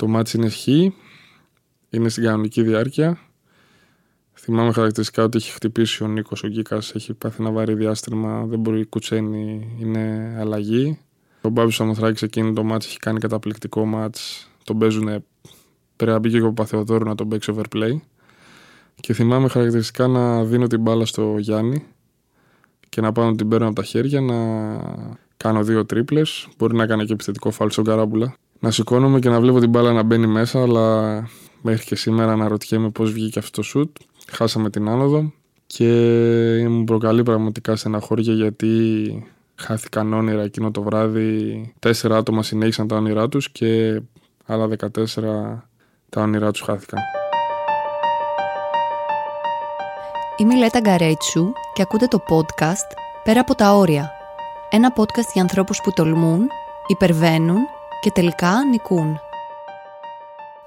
Το μάτς είναι χ, είναι στην κανονική διάρκεια. Θυμάμαι χαρακτηριστικά ότι έχει χτυπήσει ο Νίκος ο Γκίκας, έχει πάθει ένα βαρύ διάστημα, δεν μπορεί κουτσένει, είναι αλλαγή. Ο Μπάμπης Σαμοθράκη εκείνη το μάτς έχει κάνει καταπληκτικό μάτς. Τον παίζουν. Πρέπει να μπει και ο Παθεοδόρου να τον παίξει overplay. Και θυμάμαι χαρακτηριστικά να δίνω την μπάλα στο Γιάννη και να πάω να την παίρνω από τα χέρια, να κάνω δύο τρίπλες. Μπορεί να κάνει και επιθετικό φάλ στον καράμπουλα. Να σηκώνομαι και να βλέπω την μπάλα να μπαίνει μέσα, αλλά μέχρι και σήμερα να ρωτιέμαι πώς βγήκε αυτό το σουτ. Χάσαμε την άνοδο και μου προκαλεί πραγματικά στεναχώρια γιατί χάθηκαν όνειρα εκείνο το βράδυ. Τέσσερα άτομα συνέχισαν τα όνειρά τους και άλλα 14 τα όνειρά τους χάθηκαν. Είμαι η Λέτα Γκαρέτσου και ακούτε το podcast «Πέρα από τα όρια». Ένα podcast για ανθρώπους που τολμούν, υπερβαίνουν και τελικά νικούν.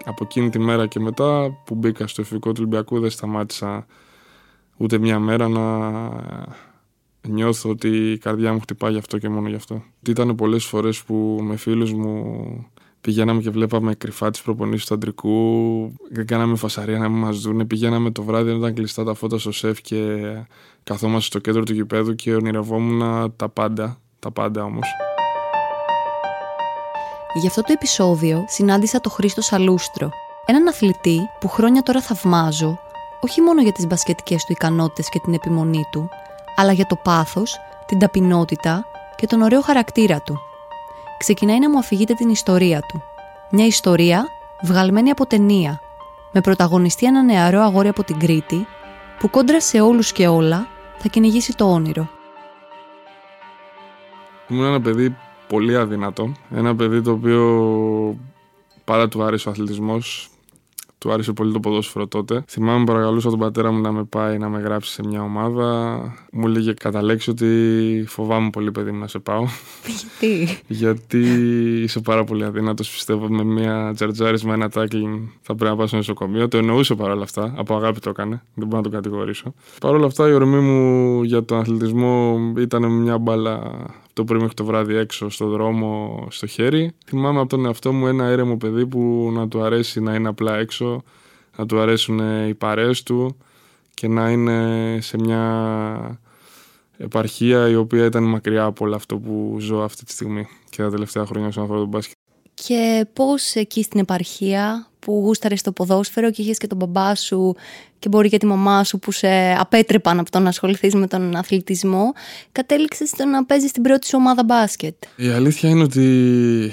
Από εκείνη τη μέρα και μετά που μπήκα στο εφηβικό του Ολυμπιακού δεν σταμάτησα ούτε μια μέρα να νιώθω ότι η καρδιά μου χτυπάει γι' αυτό και μόνο γι' αυτό. Ήταν πολλές φορές που με φίλους μου Πηγαίναμε και βλέπαμε κρυφά τις προπονήσεις του αντρικού. Δεν κάναμε φασαρία να μην μας δουν. Πηγαίναμε το βράδυ όταν ήταν κλειστά τα φώτα στο σεφ και καθόμαστε στο κέντρο του γηπέδου και ονειρευόμουν τα πάντα. Τα πάντα όμως. Για αυτό το επεισόδιο συνάντησα τον Χρήστο Σαλούστρο, έναν αθλητή που χρόνια τώρα θαυμάζω, όχι μόνο για τις μπασκετικές του ικανότητες και την επιμονή του, αλλά για το πάθος, την ταπεινότητα και τον ωραίο χαρακτήρα του ξεκινάει να μου αφηγείται την ιστορία του. Μια ιστορία βγαλμένη από ταινία, με πρωταγωνιστή ένα νεαρό αγόρι από την Κρήτη, που κόντρα σε όλους και όλα θα κυνηγήσει το όνειρο. Ήμουν ένα παιδί πολύ αδυνατό, ένα παιδί το οποίο πάρα του άρεσε ο αθλητισμός, του άρεσε πολύ το ποδόσφαιρο τότε. Θυμάμαι, παρακαλούσα τον πατέρα μου να με πάει να με γράψει σε μια ομάδα. Μου έλεγε κατά λέξη ότι φοβάμαι πολύ, παιδί μου, να σε πάω. Γιατί; Γιατί είσαι πάρα πολύ αδύνατος. Πιστεύω με μια τζαρτζάρισμα, ένα τάκλινγκ θα πρέπει να πάω στο νοσοκομείο. Το εννοούσε παρόλα αυτά. Από αγάπη το έκανε. Δεν μπορώ να το κατηγορήσω. Παρ' όλα αυτά, η ορμή μου για τον αθλητισμό ήταν μια μπάλα το πρωί μέχρι το βράδυ έξω στο δρόμο στο χέρι. Θυμάμαι από τον εαυτό μου ένα έρεμο παιδί που να του αρέσει να είναι απλά έξω, να του αρέσουν οι παρέες του και να είναι σε μια επαρχία η οποία ήταν μακριά από όλο αυτό που ζω αυτή τη στιγμή και τα τελευταία χρόνια στον αφορά τον μπάσκετ. Και πώς εκεί στην επαρχία που γούσταρες το ποδόσφαιρο και είχες και τον μπαμπά σου και μπορεί και τη μαμά σου που σε απέτρεπαν από το να ασχοληθείς με τον αθλητισμό, κατέληξες στο να παίζεις στην πρώτη σου ομάδα μπάσκετ. Η αλήθεια είναι ότι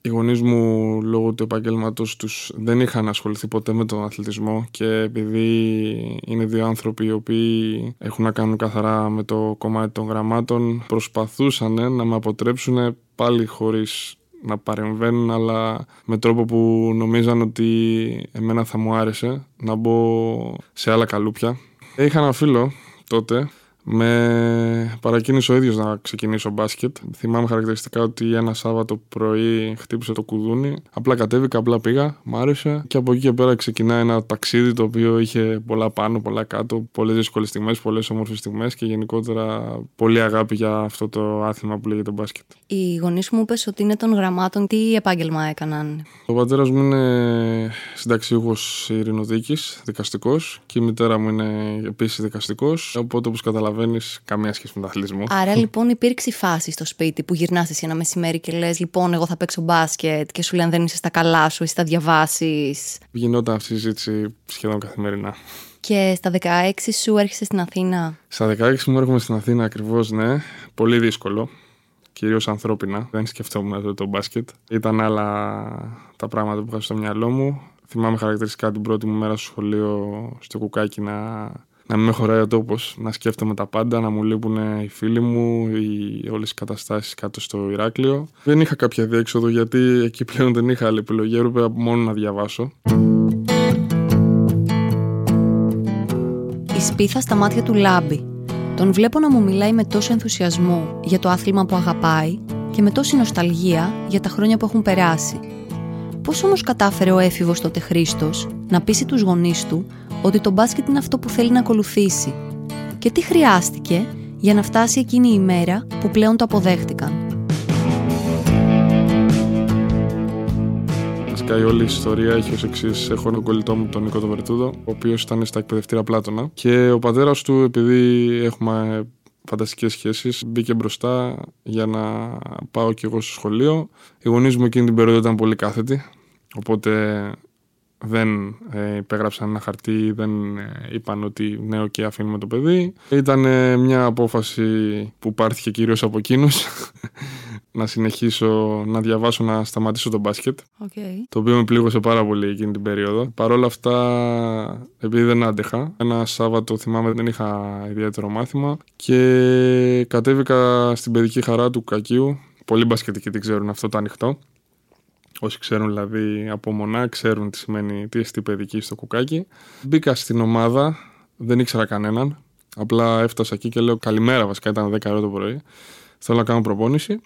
οι γονείς μου λόγω του επαγγέλματος τους δεν είχαν ασχοληθεί ποτέ με τον αθλητισμό και επειδή είναι δύο άνθρωποι οι οποίοι έχουν να κάνουν καθαρά με το κομμάτι των γραμμάτων προσπαθούσαν να με αποτρέψουν πάλι χωρίς να παρεμβαίνουν αλλά με τρόπο που νομίζαν ότι εμένα θα μου άρεσε να μπω σε άλλα καλούπια. Είχα ένα φίλο τότε με παρακίνησε ο ίδιος να ξεκινήσω μπάσκετ. Θυμάμαι χαρακτηριστικά ότι ένα Σάββατο πρωί χτύπησε το κουδούνι. Απλά κατέβηκα, απλά πήγα, μ' άρεσε. Και από εκεί και πέρα ξεκινάει ένα ταξίδι το οποίο είχε πολλά πάνω, πολλά κάτω. Πολλές δύσκολες στιγμές, πολλές όμορφες στιγμές και γενικότερα πολύ αγάπη για αυτό το άθλημα που λέγεται μπάσκετ. Οι γονείς μου είπες ότι είναι των γραμμάτων. Τι επάγγελμα έκαναν; Ο πατέρας μου είναι συνταξιούχος ειρηνοδίκης, δικαστικός και η μητέρα μου είναι επίσης δικαστικός. Οπότε, όπως καταλαβαίνετε, καταλαβαίνεις καμία σχέση με τον αθλητισμό. Άρα λοιπόν υπήρξε φάση στο σπίτι που γυρνάς εσύ ένα μεσημέρι και λες: Λοιπόν, εγώ θα παίξω μπάσκετ και σου λένε δεν είσαι στα καλά σου, εσύ θα διαβάσεις. Γινόταν αυτή η συζήτηση σχεδόν καθημερινά. Και στα 16 σου έρχεσαι στην Αθήνα; Στα 16 μου έρχομαι στην Αθήνα ακριβώς, ναι. Πολύ δύσκολο. Κυρίως ανθρώπινα. Δεν σκεφτόμουν αυτό το μπάσκετ. Ήταν άλλα τα πράγματα που είχα στο μυαλό μου. Θυμάμαι χαρακτηριστικά την πρώτη μου μέρα στο σχολείο στο κουκάκι να να μην με χωράει ο τόπος, να σκέφτομαι τα πάντα, να μου λείπουν οι φίλοι μου, οι, όλες οι καταστάσεις κάτω στο Ηράκλειο. Δεν είχα κάποια διέξοδο γιατί εκεί πλέον δεν είχα άλλη επιλογή, έπρεπε μόνο να διαβάσω. Η σπίθα στα μάτια του λάμπει. Τον βλέπω να μου μιλάει με τόσο ενθουσιασμό για το άθλημα που αγαπάει και με τόση νοσταλγία για τα χρόνια που έχουν περάσει. Πώς όμως κατάφερε ο έφηβος τότε Χρήστος να πείσει τους γονείς του ότι το μπάσκετ είναι αυτό που θέλει να ακολουθήσει; Και τι χρειάστηκε για να φτάσει εκείνη η μέρα που πλέον το αποδέχτηκαν; Βασικά η όλη η ιστορία έχει ως εξής. Έχω έναν κολλητό μου, τον Νίκο Βερτούδο, ο οποίος ήταν στα εκπαιδευτήρα Πλάτωνα. Και ο πατέρας του, επειδή έχουμε φανταστικές σχέσεις, μπήκε μπροστά για να πάω κι εγώ στο σχολείο. Οι γονείς μου εκείνη την περίοδο ήταν πολύ κάθετοι, οπότε δεν ε, υπέγραψαν ένα χαρτί, δεν ε, είπαν ότι ναι, οκ, αφήνουμε το παιδί. Ήταν ε, μια απόφαση που πάρθηκε κυρίως από εκείνους να συνεχίσω να διαβάσω, να σταματήσω το μπάσκετ. Okay. Το οποίο με πλήγωσε πάρα πολύ εκείνη την περίοδο. Παρ' όλα αυτά, επειδή δεν άντεχα, ένα Σάββατο θυμάμαι δεν είχα ιδιαίτερο μάθημα και κατέβηκα στην παιδική χαρά του Κακίου. Πολλοί μπασκετικοί την ξέρουν αυτό το ανοιχτό. Όσοι ξέρουν δηλαδή από μονά, ξέρουν τι σημαίνει τι εστί παιδική στο κουκάκι. Μπήκα στην ομάδα, δεν ήξερα κανέναν. Απλά έφτασα εκεί και λέω καλημέρα, βασικά ήταν 10 ώρα το πρωί. Θέλω να κάνω προπόνηση.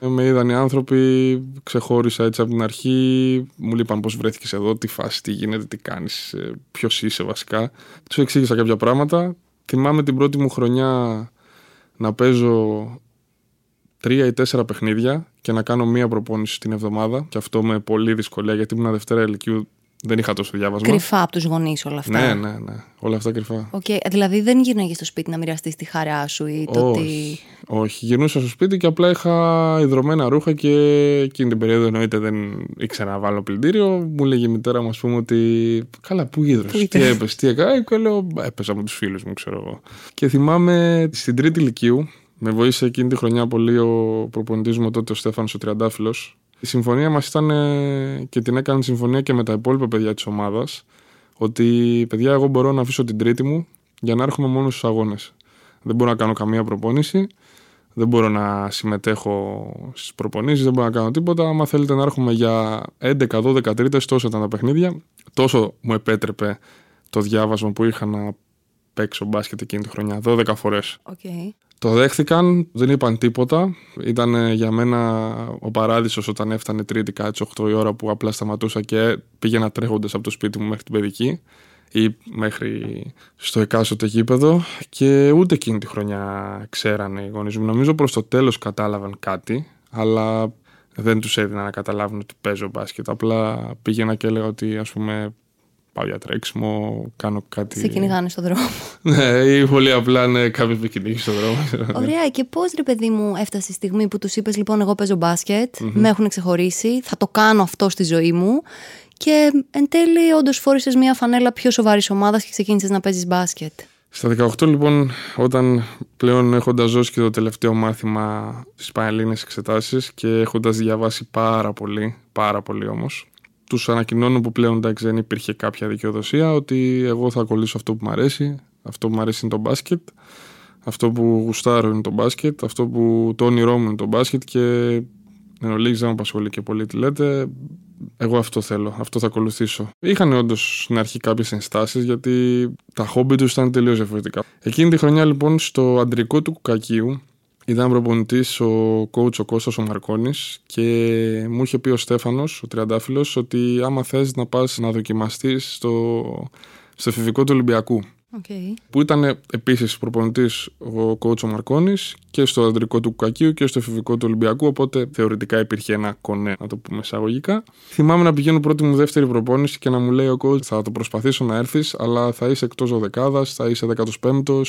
Με είδαν οι άνθρωποι, ξεχώρισα έτσι από την αρχή. Μου είπαν πώς βρέθηκες εδώ, τι φάση, τι γίνεται, τι κάνεις, ε, ποιος είσαι βασικά. Τους εξήγησα κάποια πράγματα. Θυμάμαι την πρώτη μου χρονιά να παίζω τρία ή τέσσερα παιχνίδια και να κάνω μία προπόνηση την εβδομάδα. Και αυτό με πολύ δυσκολία γιατί ήμουν Δευτέρα Ελικίου δεν είχα τόσο διάβασμα. Κρυφά από τους γονείς όλα αυτά. Ναι, ναι, ναι. Όλα αυτά κρυφά. Okay. Δηλαδή δεν γύρναγε στο σπίτι να μοιραστείς τη χαρά σου ή το όχι, ότι. Όχι. Γυρνούσα στο σπίτι και απλά είχα ιδρωμένα ρούχα και εκείνη την περίοδο εννοείται δεν ήξερα να βάλω πλυντήριο. Μου λέγει η μητέρα μου, ας πούμε, ότι. Καλά, πού γύρω τι έπεσε, τι έκανε. Και λέω, έπεσα με τους φίλους μου, ξέρω εγώ. Και θυμάμαι στην τρίτη ηλικίου, με βοήθησε εκείνη τη χρονιά πολύ ο προπονητής μου τότε ο Στέφανος ο Τριαντάφυλλος. Η συμφωνία μας ήταν και την έκανε συμφωνία και με τα υπόλοιπα παιδιά της ομάδας. Ότι παιδιά, εγώ μπορώ να αφήσω την τρίτη μου για να έρχομαι μόνο στους αγώνες. Δεν μπορώ να κάνω καμία προπόνηση. Δεν μπορώ να συμμετέχω στις προπονήσεις, δεν μπορώ να κάνω τίποτα. Αν θέλετε να έρχομαι για 11-12 τρίτες, τόσο ήταν τα παιχνίδια. Τόσο μου επέτρεπε το διάβασμα που είχα να παίξω μπάσκετ εκείνη τη χρονιά. 12 φορές. Okay. Το δέχθηκαν, δεν είπαν τίποτα. Ήταν για μένα ο παράδεισος όταν έφτανε Τρίτη, κάτι 8 η ώρα που απλά σταματούσα και πήγαινα τρέχοντας από το σπίτι μου μέχρι την παιδική ή μέχρι στο εκάστοτε γήπεδο. Και ούτε εκείνη τη χρονιά ξέρανε οι γονείς μου. Νομίζω προς το τέλος κατάλαβαν κάτι, αλλά δεν τους έδινα να καταλάβουν ότι παίζω μπάσκετ. Απλά πήγαινα και έλεγα ότι ας πούμε πάω για τρέξιμο, κάνω κάτι. Σε κυνηγάνε στον δρόμο. ναι, ή πολύ απλά ναι, κάποιο με κυνηγεί στον δρόμο. Ωραία, και πώς ρε παιδί μου έφτασε η στιγμή που τους είπες: Λοιπόν, εγώ παίζω μπάσκετ, mm-hmm. με έχουν ξεχωρίσει, θα το κάνω αυτό στη ζωή μου. Και εν τέλει, όντως φόρησες μια φανέλα πιο σοβαρής ομάδας και ξεκίνησες να παίζεις μπάσκετ. Στα 18 λοιπόν, όταν πλέον έχοντας δώσει και το τελευταίο μάθημα στι Πανελλήνες εξετάσεις και έχοντας διαβάσει πάρα πολύ, πάρα πολύ όμως, τους ανακοινώνω που πλέον εντάξει, δεν υπήρχε κάποια δικαιοδοσία ότι εγώ θα ακολουθήσω αυτό που μου αρέσει. Αυτό που μου αρέσει είναι το μπάσκετ. Αυτό που γουστάρω είναι το μπάσκετ. Αυτό που το όνειρό μου είναι το μπάσκετ. Και εν ολίγης δεν με απασχολεί και πολύ τι λέτε. Εγώ αυτό θέλω, αυτό θα ακολουθήσω. Είχαν όντως στην αρχή κάποιες ενστάσεις γιατί τα χόμπι τους ήταν τελείως διαφορετικά. Εκείνη τη χρονιά λοιπόν στο αντρικό του Κουκακίου ήταν προπονητής ο coach ο Κώστας ο Μαρκόνης και μου είχε πει ο Στέφανος, ο Τριαντάφυλλος, ότι άμα θες να πας να δοκιμαστείς στο, στο εφηβικό του Ολυμπιακού. Okay. Που ήταν επίσης προπονητής ο coach ο Μαρκόνη και στο αντρικό του Κουκακίου και στο εφηβικό του Ολυμπιακού. Οπότε θεωρητικά υπήρχε ένα κονέ, να το πούμε εισαγωγικά. Θυμάμαι να πηγαίνω πρώτη μου δεύτερη προπόνηση και να μου λέει ο coach: Θα το προσπαθήσω να έρθεις, αλλά θα είσαι εκτός δεκάδα, θα είσαι 15ο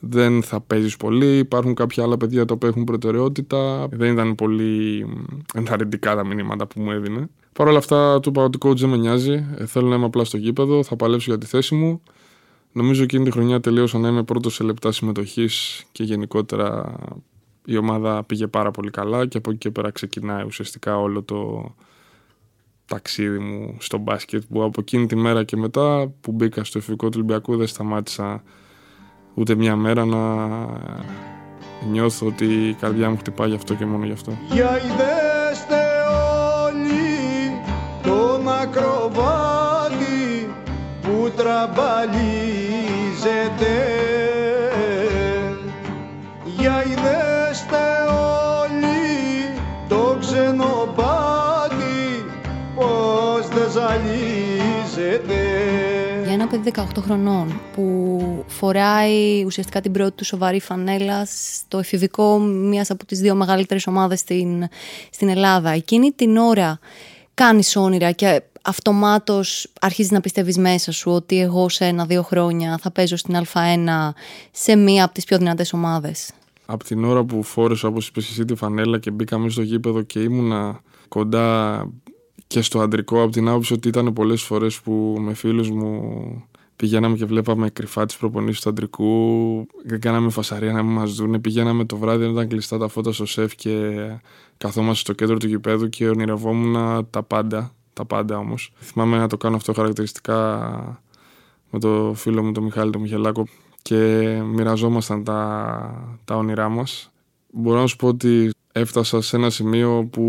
δεν θα παίζεις πολύ. Υπάρχουν κάποια άλλα παιδιά τα οποία έχουν προτεραιότητα. Δεν ήταν πολύ ενθαρρυντικά τα μηνύματα που μου έδινε. Παρ' όλα αυτά, του είπα ότι coach δεν με νοιάζει. Ε, θέλω να είμαι απλά στο γήπεδο. Θα παλέψω για τη θέση μου. Νομίζω εκείνη τη χρονιά τελείωσα να είμαι πρώτος σε λεπτά συμμετοχής και γενικότερα η ομάδα πήγε πάρα πολύ καλά και από εκεί και πέρα ξεκινάει ουσιαστικά όλο το ταξίδι μου στο μπάσκετ που από εκείνη τη μέρα και μετά που μπήκα στο εφηβικό του Ολυμπιακού δεν σταμάτησα ούτε μια μέρα να νιώθω ότι η καρδιά μου χτυπάει γι' αυτό και μόνο γι' αυτό. Για είδεστε όλοι τον ακροβάτη που τραμπαλίζεται Για είδεστε ένα παιδί 18 χρονών που φοράει ουσιαστικά την πρώτη του σοβαρή φανέλα στο εφηβικό μιας από τις δύο μεγαλύτερες ομάδες στην, στην Ελλάδα. Εκείνη την ώρα κάνεις όνειρα και αυτομάτως αρχίζεις να πιστεύεις μέσα σου ότι εγώ σε ένα-δύο χρόνια θα παίζω στην Α1 σε μία από τις πιο δυνατές ομάδες. Από την ώρα που φόρεσα, όπως είπες εσύ, τη φανέλα και μπήκα μέσα στο γήπεδο και ήμουνα κοντά και στο αντρικό από την άποψη ότι ήταν πολλές φορές που με φίλους μου πηγαίναμε και βλέπαμε κρυφά τις προπονήσεις του αντρικού, δεν κάναμε φασαρία να μην μας δουν, πηγαίναμε το βράδυ όταν ήταν κλειστά τα φώτα στο σεφ και καθόμαστε στο κέντρο του γηπέδου και ονειρευόμουν τα πάντα, τα πάντα όμως. Θυμάμαι να το κάνω αυτό χαρακτηριστικά με το φίλο μου τον Μιχάλη τον Μιχελάκο και μοιραζόμασταν τα, τα όνειρά μας. Μπορώ να σου πω ότι έφτασα σε ένα σημείο που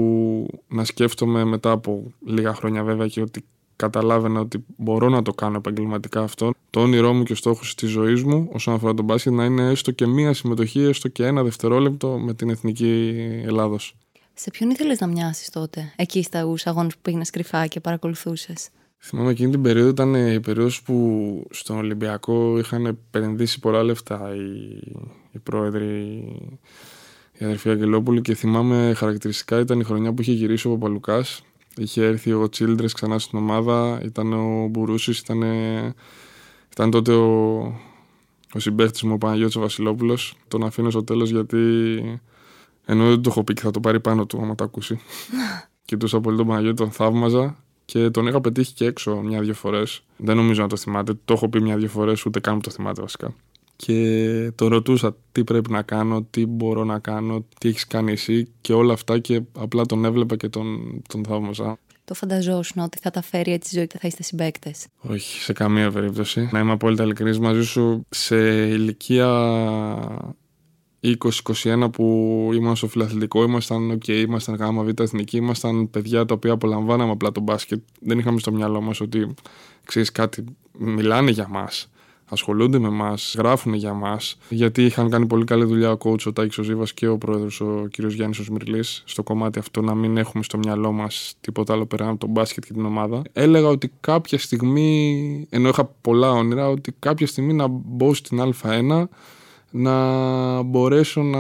να σκέφτομαι μετά από λίγα χρόνια βέβαια και ότι καταλάβαινα ότι μπορώ να το κάνω επαγγελματικά αυτό. Το όνειρό μου και ο στόχος της ζωής μου όσον αφορά τον μπάσκετ να είναι έστω και μία συμμετοχή, έστω και ένα δευτερόλεπτο με την εθνική Ελλάδος. Σε ποιον ήθελες να μοιάσεις τότε, εκεί στα αγώνες που πήγαινες κρυφά και παρακολουθούσες; Θυμάμαι εκείνη την περίοδο ήταν η περίοδος που στον Ολυμπιακό είχαν επενδύσει πολλά λεφτά οι, οι πρόεδροι, η αδερφή Αγγελόπουλη και θυμάμαι χαρακτηριστικά ήταν η χρονιά που είχε γυρίσει ο Παπαλουκάς. Είχε έρθει ο Τσίλντρε ξανά στην ομάδα, ήταν ο Μπουρούσης, ήταν, ήταν τότε ο, ο συμπέχτη μου ο Παναγιώτης Βασιλόπουλος. Τον αφήνω στο τέλος γιατί ενώ δεν το έχω πει και θα το πάρει πάνω του άμα το ακούσει. Κοιτούσα πολύ τον Παναγιώτη, τον θαύμαζα και τον είχα πετύχει και έξω μια-δύο φορές. Δεν νομίζω να το θυμάται. Το έχω πει μια-δύο φορές, ούτε καν το θυμάται βασικά. Και το ρωτούσα τι πρέπει να κάνω, τι μπορώ να κάνω, τι έχεις κάνει εσύ και όλα αυτά. Και απλά τον έβλεπα και τον, τον θαύμαζα. Το φανταζόσουν ότι θα τα φέρει έτσι η ζωή και θα είστε συμπαίκτες. Όχι, σε καμία περίπτωση. Να είμαι απόλυτα ειλικρινής μαζί σου. Σε ηλικία 20-21 που ήμασταν στο φιλαθλητικό, ήμασταν OK, ήμασταν γάμα β' εθνική, ήμασταν παιδιά τα οποία απολαμβάναμε απλά τον μπάσκετ. Δεν είχαμε στο μυαλό μας ότι ξέρεις κάτι, μιλάνε για μας. Ασχολούνται με εμά, γράφουν για μας. Γιατί είχαν κάνει πολύ καλή δουλειά ο coach, ο Τάκη ο Ζήβα και ο πρόεδρος ο κ. Γιάννης ο Σμυρλή στο κομμάτι αυτό να μην έχουμε στο μυαλό μας τίποτα άλλο πέρα από τον μπάσκετ και την ομάδα. Έλεγα ότι κάποια στιγμή, ενώ είχα πολλά όνειρα, ότι κάποια στιγμή να μπω στην Α1 να μπορέσω να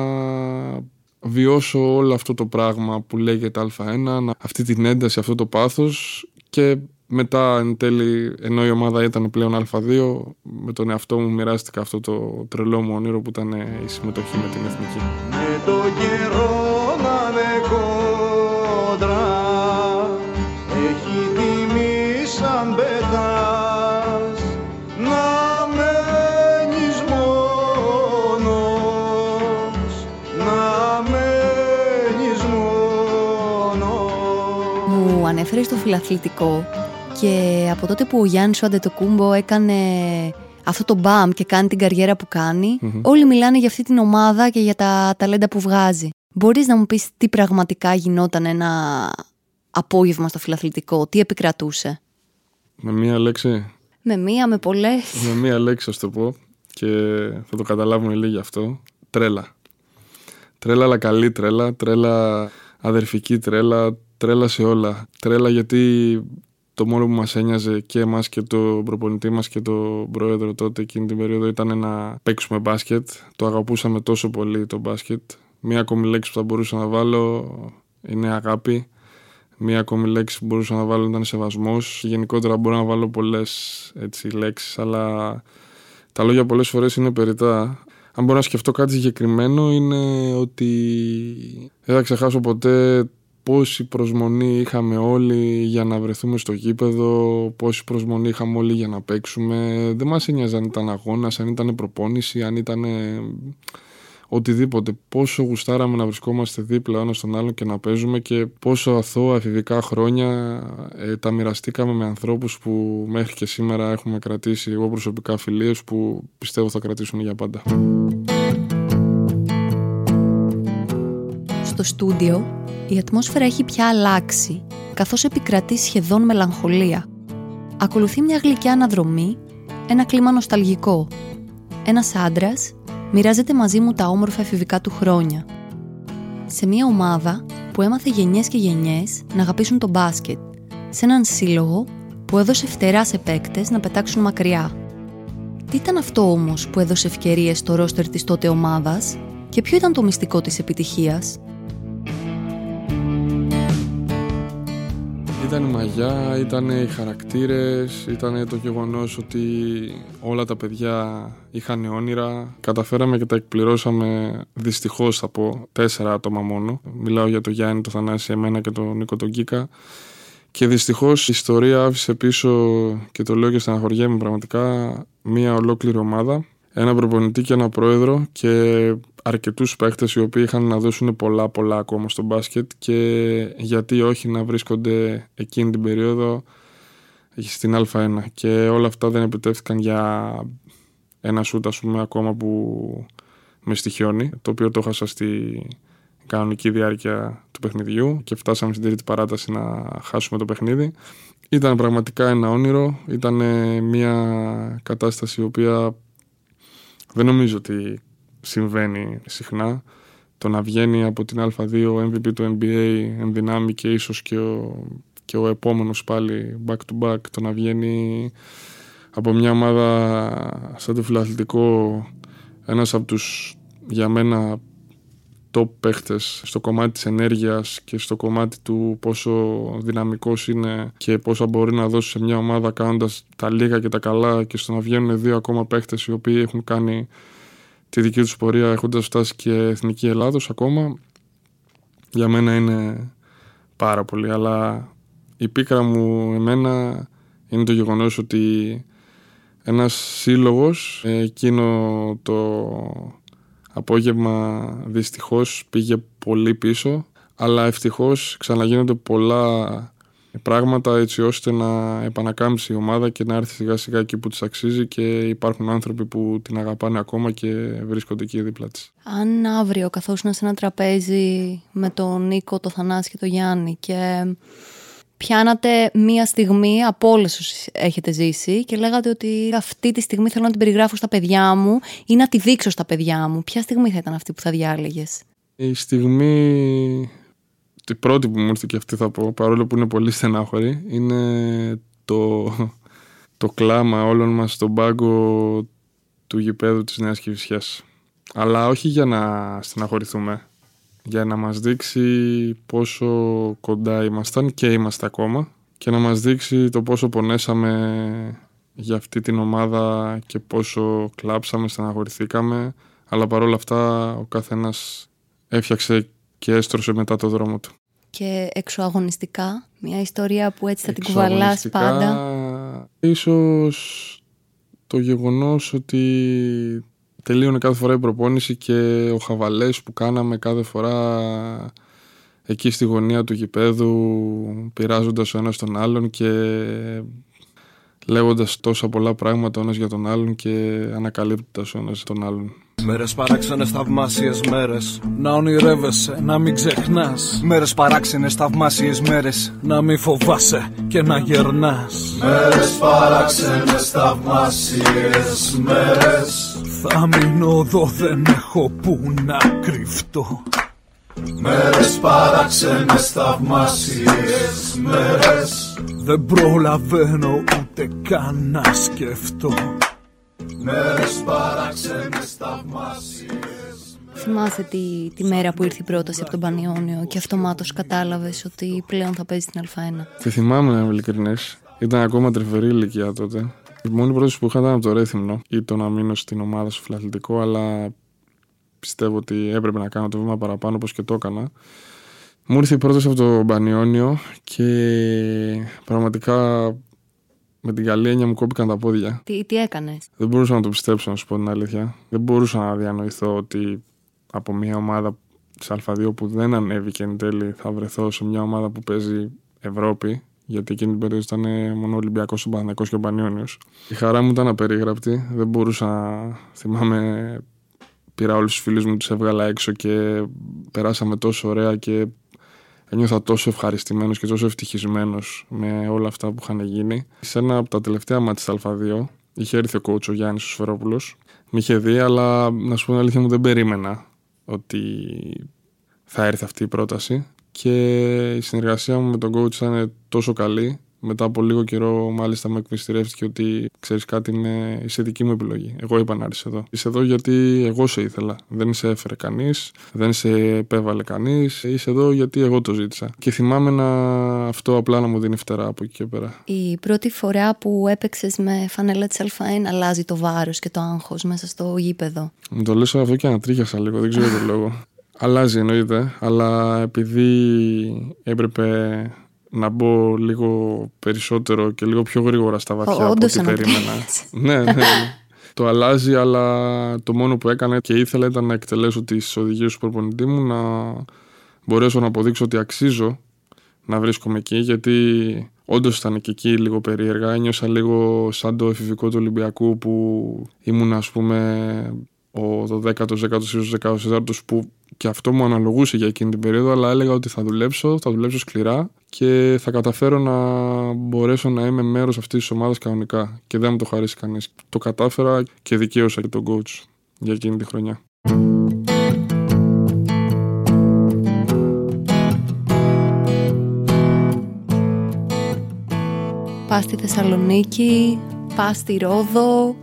βιώσω όλο αυτό το πράγμα που λέγεται Α1, αυτή την ένταση, αυτό το πάθος και μετά εν τέλει, ενώ η ομάδα ήταν πλέον Α2, με τον εαυτό μου μοιράστηκα αυτό το τρελό μου όνειρο που ήταν η συμμετοχή με την Εθνική. Με το καιρό να με κόντρα έχει τιμή σαν πετάς να μένεις μόνος να μένεις μόνος Μου ανέφερες στο φιλαθλητικό και από τότε που ο Γιάννης ο Αντετοκούμπο έκανε αυτό το μπαμ και κάνει την καριέρα που κανει όλοι μιλάνε για αυτή την ομάδα και για τα ταλέντα που βγάζει. Μπορείς να μου πεις τι πραγματικά γινόταν ένα απόγευμα στο φιλαθλητικό, τι επικρατούσε; Με μία λέξη. Με μία, με πολλές. Με μία λέξη, ας το πω, και θα το καταλάβουμε λίγοι αυτό. Τρέλα. Τρέλα, αλλά καλή τρέλα. Τρέλα αδερφική τρέλα. Τρέλα σε όλα. Τρέλα γιατί το μόνο που μας ένοιαζε και εμάς και το προπονητή μας και το πρόεδρο τότε εκείνη την περίοδο ήταν να παίξουμε μπάσκετ. Το αγαπούσαμε τόσο πολύ το μπάσκετ. Μία ακόμη λέξη που θα μπορούσα να βάλω είναι αγάπη. Μία ακόμη λέξη που μπορούσα να βάλω ήταν σεβασμός. Γενικότερα μπορώ να βάλω πολλές έτσι, λέξεις, αλλά τα λόγια πολλές φορές είναι περιτά. Αν μπορώ να σκεφτώ κάτι συγκεκριμένο είναι ότι δεν θα ξεχάσω ποτέ πόση προσμονή είχαμε όλοι για να βρεθούμε στο γήπεδο, πόση προσμονή είχαμε όλοι για να παίξουμε. Δεν μας ένοιαζε αν ήταν αγώνας, αν ήταν προπόνηση, αν ήταν οτιδήποτε. Πόσο γουστάραμε να βρισκόμαστε δίπλα ένας στον άλλον και να παίζουμε και πόσο αθώα εφηβικά χρόνια ε, τα μοιραστήκαμε με ανθρώπους που μέχρι και σήμερα έχουμε κρατήσει εγώ προσωπικά φιλίες που πιστεύω θα κρατήσουν για πάντα. Στο στούντιο η ατμόσφαιρα έχει πια αλλάξει, καθώς επικρατεί σχεδόν μελαγχολία. Ακολουθεί μια γλυκιά αναδρομή, ένα κλίμα νοσταλγικό. Ένας άντρας μοιράζεται μαζί μου τα όμορφα εφηβικά του χρόνια. Σε μια ομάδα που έμαθε γενιές και γενιές να αγαπήσουν το μπάσκετ. Σε έναν σύλλογο που έδωσε φτερά σε παίκτες να πετάξουν μακριά. Τι ήταν αυτό όμως που έδωσε ευκαιρίες στο ρόστερ της τότε ομάδας και ποιο ήταν το μυστικό της επιτυχίας – Ήταν η μαγιά, ήταν οι χαρακτήρες, ήταν το γεγονός ότι όλα τα παιδιά είχαν όνειρα. Καταφέραμε και τα εκπληρώσαμε δυστυχώς θα πω τέσσερα άτομα μόνο. Μιλάω για το Γιάννη, το Θανάση, εμένα και τον Νίκο τον Κίκα. Και δυστυχώς η ιστορία άφησε πίσω και το λέω και στεναχωριέμαι πραγματικά μία ολόκληρη ομάδα. Ένα προπονητή και ένα πρόεδρο και αρκετούς παίχτες οι οποίοι είχαν να δώσουν πολλά πολλά ακόμα στο μπάσκετ και γιατί όχι να βρίσκονται εκείνη την περίοδο στην Α1 και όλα αυτά δεν επιτεύχθηκαν για ένα σούτ ας πούμε ακόμα που με στοιχιώνει το οποίο το έχασα στη κανονική διάρκεια του παιχνιδιού και φτάσαμε στην τρίτη παράταση να χάσουμε το παιχνίδι. Ήταν πραγματικά ένα όνειρο ήταν μια κατάσταση η οποία δεν νομίζω ότι συμβαίνει συχνά. Το να βγαίνει από την Α2 ο MVP του NBA ενδυνάμει και ίσως και ο, και ο επόμενος πάλι back to back το να βγαίνει από μια ομάδα σαν το φιλαθλητικό ένας από τους για μένα top παίχτες στο κομμάτι της ενέργειας και στο κομμάτι του πόσο δυναμικός είναι και πόσα μπορεί να δώσει σε μια ομάδα κάνοντας τα λίγα και τα καλά και στο να βγαίνουν δύο ακόμα παίχτες οι οποίοι έχουν κάνει τη δική τους πορεία έχοντας φτάσει και Εθνική Ελλάδος ακόμα για μένα είναι πάρα πολύ. Αλλά η πίκρα μου εμένα είναι το γεγονός ότι ένας σύλλογος εκείνο το απόγευμα δυστυχώς πήγε πολύ πίσω. Αλλά ευτυχώς ξαναγίνονται πολλά πράγματα έτσι ώστε να επανακάμψει η ομάδα και να έρθει σιγά σιγά εκεί που της αξίζει και υπάρχουν άνθρωποι που την αγαπάνε ακόμα και βρίσκονται εκεί δίπλα της. Αν αύριο καθόσουν σε ένα τραπέζι με τον Νίκο, τον Θανάση και τον Γιάννη και πιάνατε μία στιγμή από όλες όσοι έχετε ζήσει και λέγατε ότι αυτή τη στιγμή θέλω να την περιγράφω στα παιδιά μου ή να τη δείξω στα παιδιά μου. Ποια στιγμή θα ήταν αυτή που θα διάλεγες; Η στιγμή η πρώτη που μου ήρθε και αυτή θα πω, παρόλο που είναι πολύ στενάχωρη, είναι το, το κλάμα όλων μας στον πάγκο του γηπέδου της Νέας Κηφισιάς. Αλλά όχι για να στεναχωρηθούμε, για να μας δείξει πόσο κοντά ήμασταν και είμαστε ακόμα και να μας δείξει το πόσο πονέσαμε για αυτή την ομάδα και πόσο κλάψαμε, στεναχωρηθήκαμε αλλά παρόλα αυτά ο καθένας έφτιαξε και έστρωσε μετά το δρόμο του. Και εξωαγωνιστικά, μια ιστορία που έτσι θα την κουβαλάς πάντα. Ίσως το γεγονός ότι τελείωνε κάθε φορά η προπόνηση και ο χαβαλές που κάναμε κάθε φορά εκεί στη γωνία του γηπέδου πειράζοντας ο ένας τον άλλον και λέγοντας τόσα πολλά πράγματα ο ένας για τον άλλον και ανακαλύπτοντας ο ένας τον άλλον. Μέρες παράξενες θαυμάσιες μέρες. Να ονειρεύεσαι, να μην ξεχνάς. Μέρες παράξενες θαυμάσιες μέρες. Να μην φοβάσαι και να γερνάς. Μέρες παράξενες θαυμάσιες μέρες. Θα μείνω εδώ δεν έχω που να κρυφτώ. Μέρες παράξενες θαυμάσιες μέρες. Δεν προλαβαίνω ούτε καν να σκεφτώ Μέρες παράξενες θαυμάσιες Θυμάσαι τη, τη μέρα που ήρθε η πρόταση από τον Πανιόνιο και αυτομάτως κατάλαβες ότι πλέον θα παίζει την Α1. Τη θυμάμαι να είμαι ειλικρινής. Ήταν ακόμα τρυφερή ηλικία τότε. Η μόνη πρόταση που είχα ήταν από το Ρέθυμνο ή το να μείνω στην ομάδα στο φιλαθλητικό, αλλά πιστεύω ότι έπρεπε να κάνω το βήμα παραπάνω όπως και το έκανα. Μου ήρθε η πρόταση από το Πανιόνιο και πραγματικά με την καλή έννοια μου κόπηκαν τα πόδια. Τι, τι έκανες; Δεν μπορούσα να το πιστέψω, να σου πω την αλήθεια. Δεν μπορούσα να διανοηθώ ότι από μια ομάδα της Α2 που δεν ανέβηκε εν τέλει θα βρεθώ σε μια ομάδα που παίζει Ευρώπη. Γιατί εκείνη την περίοδο ήταν μόνο ο Ολυμπιακός, ο Παναγικό και ο Πανιόνιος. Η χαρά μου ήταν απερίγραπτη. Δεν μπορούσα να θυμάμαι. Πήρα όλους τους φίλους μου, τους έβγαλα έξω και περάσαμε τόσο ωραία και ένιωθα τόσο ευχαριστημένος και τόσο ευτυχισμένος με όλα αυτά που είχαν γίνει. Σε ένα από τα τελευταία μάτια τη Α2 είχε έρθει ο coach ο Γιάννης ο Σφερόπουλο. Με είχε δει, αλλά να σου πω την αλήθεια μου δεν περίμενα ότι θα έρθει αυτή η πρόταση. Και η συνεργασία μου με τον coach ήταν τόσο καλή Μετά από λίγο καιρό, μάλιστα, με εκμυστηρεύτηκε ότι ξέρεις κάτι, είναι η δική μου επιλογή. Εγώ είπα να έρθεις εδώ. Είσαι εδώ γιατί εγώ σε ήθελα. Δεν σε έφερε κανείς, δεν σε επέβαλε κανείς. Είσαι εδώ γιατί εγώ το ζήτησα. Και θυμάμαι να αυτό απλά να μου δίνει φτερά από εκεί και πέρα. Η πρώτη φορά που έπαιξες με φανέλα της Α1 αλλάζει το βάρος και το άγχος μέσα στο γήπεδο. Μου το λες αυτό και ανατρίχιασα λίγο, δεν ξέρω τον λόγο. Αλλάζει εννοείται, αλλά επειδή έπρεπε να μπω λίγο περισσότερο και λίγο πιο γρήγορα στα βαθιά Ο, από όντως ό,τι περίμενα. ναι, ναι, ναι. Το αλλάζει, αλλά το μόνο που έκανα και ήθελα ήταν να εκτελέσω τις οδηγίες του προπονητή μου, να μπορέσω να αποδείξω ότι αξίζω να βρίσκομαι εκεί, γιατί όντως ήταν και εκεί λίγο περίεργα. Ένιωσα λίγο σαν το εφηβικό του Ολυμπιακού που ήμουν, ας πούμε, ο 12ο, 10ο, 14ο που και αυτό μου αναλογούσε για εκείνη την περίοδο, αλλά έλεγα ότι θα δουλέψω, θα δουλέψω σκληρά και θα καταφέρω να μπορέσω να είμαι μέρος αυτής της ομάδας κανονικά. Και δεν μου το χαρίσει κανείς. Το κατάφερα και δικαίωσα και τον coach για εκείνη τη χρονιά. Πας στη Θεσσαλονίκη, πας στη Ρόδο,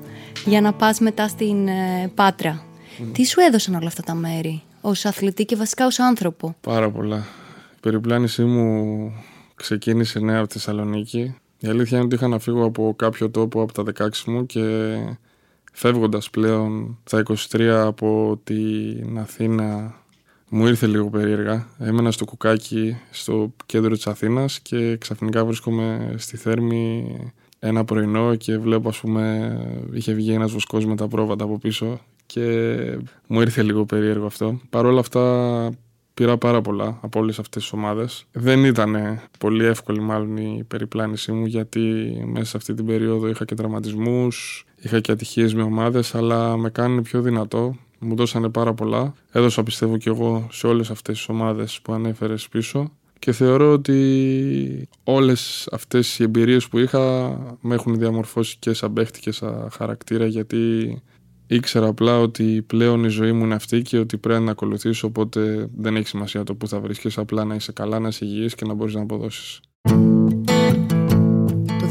για να πας μετά στην ε, Πάτρα. Τι σου έδωσαν όλα αυτά τα μέρη, ως αθλητή και βασικά ως άνθρωπο. Πάρα πολλά. Η περιπλάνησή μου ξεκίνησε νέα από τη Θεσσαλονίκη. Η αλήθεια είναι ότι είχα να φύγω από κάποιο τόπο από τα 16 μου και φεύγοντας πλέον στα 23 από την Αθήνα μου ήρθε λίγο περίεργα. Έμενα στο κουκάκι στο κέντρο της Αθήνας και ξαφνικά βρίσκομαι στη Θέρμη ένα πρωινό και βλέπω ας πούμε είχε βγει ένας βοσκός με τα πρόβατα από πίσω και μου ήρθε λίγο περίεργο αυτό. Παρ' όλα αυτά πήρα πάρα πολλά από όλες αυτές τις ομάδες. Δεν ήταν πολύ εύκολη μάλλον η περιπλάνησή μου γιατί μέσα σε αυτή την περίοδο είχα και τραυματισμούς, είχα και ατυχίες με ομάδες αλλά με κάνουν πιο δυνατό. Μου δώσανε πάρα πολλά. Έδωσα πιστεύω και εγώ σε όλες αυτές τις ομάδες που ανέφερες πίσω και θεωρώ ότι όλες αυτές οι εμπειρίες που είχα με έχουν διαμορφώσει και σαν παίχτη και σαν χαρακτήρα γιατί ήξερα απλά ότι πλέον η ζωή μου είναι αυτή και ότι πρέπει να ακολουθήσω οπότε δεν έχει σημασία το που θα βρίσκεσαι απλά να είσαι καλά, να είσαι υγιής και να μπορείς να αποδώσεις. Το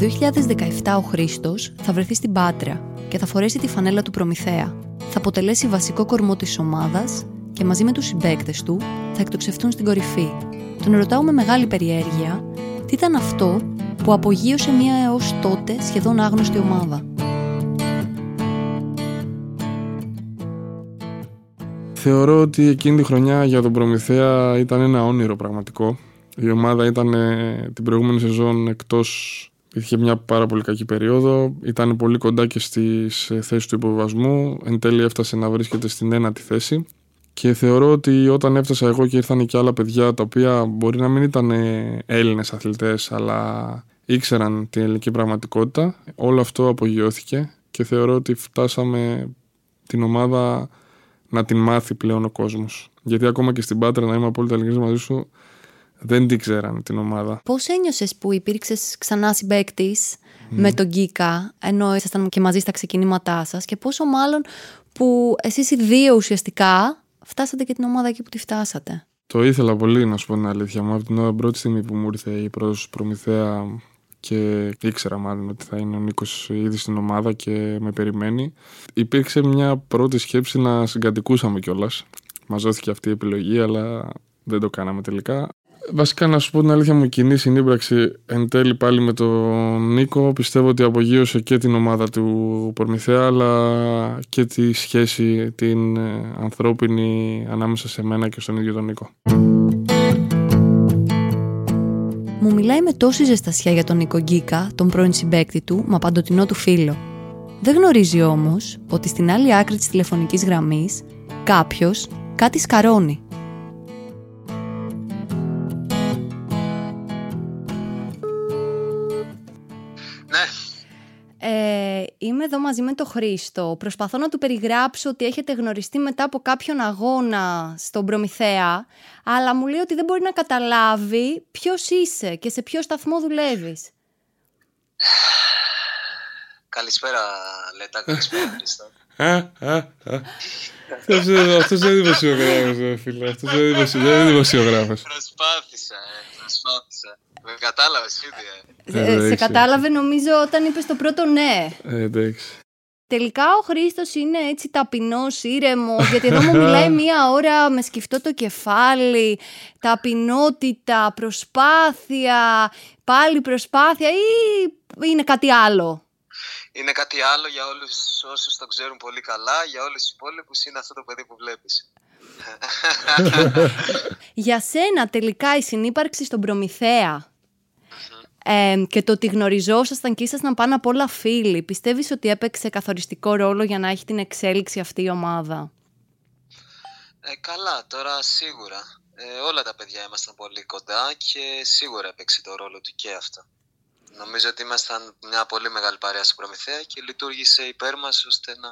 2017 ο Χρήστος θα βρεθεί στην Πάτρα και θα φορέσει τη φανέλα του Προμηθέα. Θα αποτελέσει βασικό κορμό της ομάδας και μαζί με τους συμπαίκτες του θα εκτοξευτούν στην κορυφή. Τον ρωτάω με μεγάλη περιέργεια τι ήταν αυτό που απογείωσε μια έως τότε σχεδόν άγνωστη ομάδα; Θεωρώ ότι εκείνη τη χρονιά για τον Προμηθέα ήταν ένα όνειρο πραγματικό. Η ομάδα ήταν ε, την προηγούμενη σεζόν εκτός Είχε μια πάρα πολύ κακή περίοδο. Ήταν πολύ κοντά και στις ε, θέσεις του υποβασμού. Εν τέλει έφτασε να βρίσκεται στην ένατη θέση. Και θεωρώ ότι όταν έφτασα εγώ και ήρθαν και άλλα παιδιά τα οποία μπορεί να μην ήταν ε, Έλληνες αθλητές, αλλά ήξεραν την ελληνική πραγματικότητα, όλο αυτό απογειώθηκε και θεωρώ ότι φτάσαμε την ομάδα να την μάθει πλέον ο κόσμος. Γιατί ακόμα και στην Πάτρα, να είμαι απόλυτα ειλικρινής μαζί σου, δεν την ξέραν την ομάδα. Πώς ένιωσες που υπήρξες ξανά συμπαίκτη με τον Γκίκα, ενώ ήσασταν και μαζί στα ξεκινήματά σας, και πόσο μάλλον που εσείς οι δύο ουσιαστικά φτάσατε και την ομάδα εκεί που τη φτάσατε; Το ήθελα πολύ να σου πω την αλήθεια μου. Από την πρώτη στιγμή που μου ήρθε η πρόεδρο Προμηθέα και ήξερα μάλλον ότι θα είναι ο Νίκος ήδη στην ομάδα και με περιμένει. Υπήρξε μια πρώτη σκέψη να συγκατοικούσαμε κιόλας. Μας δόθηκε αυτή η επιλογή, αλλά δεν το κάναμε τελικά. Βασικά να σου πω την αλήθεια μου, η κοινή συνύπραξη εν τέλει πάλι με τον Νίκο πιστεύω ότι απογείωσε και την ομάδα του Πορμηθέα αλλά και τη σχέση την ε, ανθρώπινη ανάμεσα σε μένα και στον ίδιο τον Νίκο. Μου μιλάει με τόση ζεστασιά για τον Νίκο Γκίκα, τον πρώην συμπέκτη του, μα παντοτινό του φίλο. Δεν γνωρίζει όμως ότι στην άλλη άκρη της τηλεφωνικής γραμμής κάποιος κάτι σκαρώνει. Ε, είμαι εδώ μαζί με τον Χρήστο. Προσπαθώ να του περιγράψω ότι έχετε γνωριστεί μετά από κάποιον αγώνα στον Προμηθέα, αλλά μου λέει ότι δεν μπορεί να καταλάβει ποιος είσαι και σε ποιο σταθμό δουλεύεις. Καλησπέρα, Λέτα. Καλησπέρα, Χρήστο. Αυτός είναι δημοσιογράφος, φίλε. Αυτός είναι δημοσιογράφος. Προσπάθησα, ε, προσπάθησα. Με κατάλαβες ήδη. Ε, σε κατάλαβε νομίζω όταν είπες το πρώτο ναι. Ε, εντάξει. Τελικά ο Χρήστος είναι έτσι ταπεινός, ήρεμος, γιατί εδώ μου μιλάει μία ώρα με σκεφτό το κεφάλι, ταπεινότητα, προσπάθεια, πάλι προσπάθεια ή είναι κάτι άλλο; Είναι κάτι άλλο για όλους όσους το ξέρουν πολύ καλά, για όλους τους υπόλοιπους είναι αυτό το παιδί που βλέπεις. Για σένα τελικά η συνύπαρξη στον Προμηθέα ε, και το ότι γνωριζόσασταν και ήσασταν πάνω απ' όλα φίλοι, πιστεύεις ότι έπαιξε καθοριστικό ρόλο για να έχει την εξέλιξη αυτή η ομάδα; Ε, καλά, τώρα σίγουρα. Ε, όλα τα παιδιά ήμασταν πολύ κοντά και σίγουρα έπαιξε το ρόλο του και αυτό. Νομίζω ότι ήμασταν μια πολύ μεγάλη παρέα στην Προμηθέα και λειτουργήσε υπέρ μας ώστε να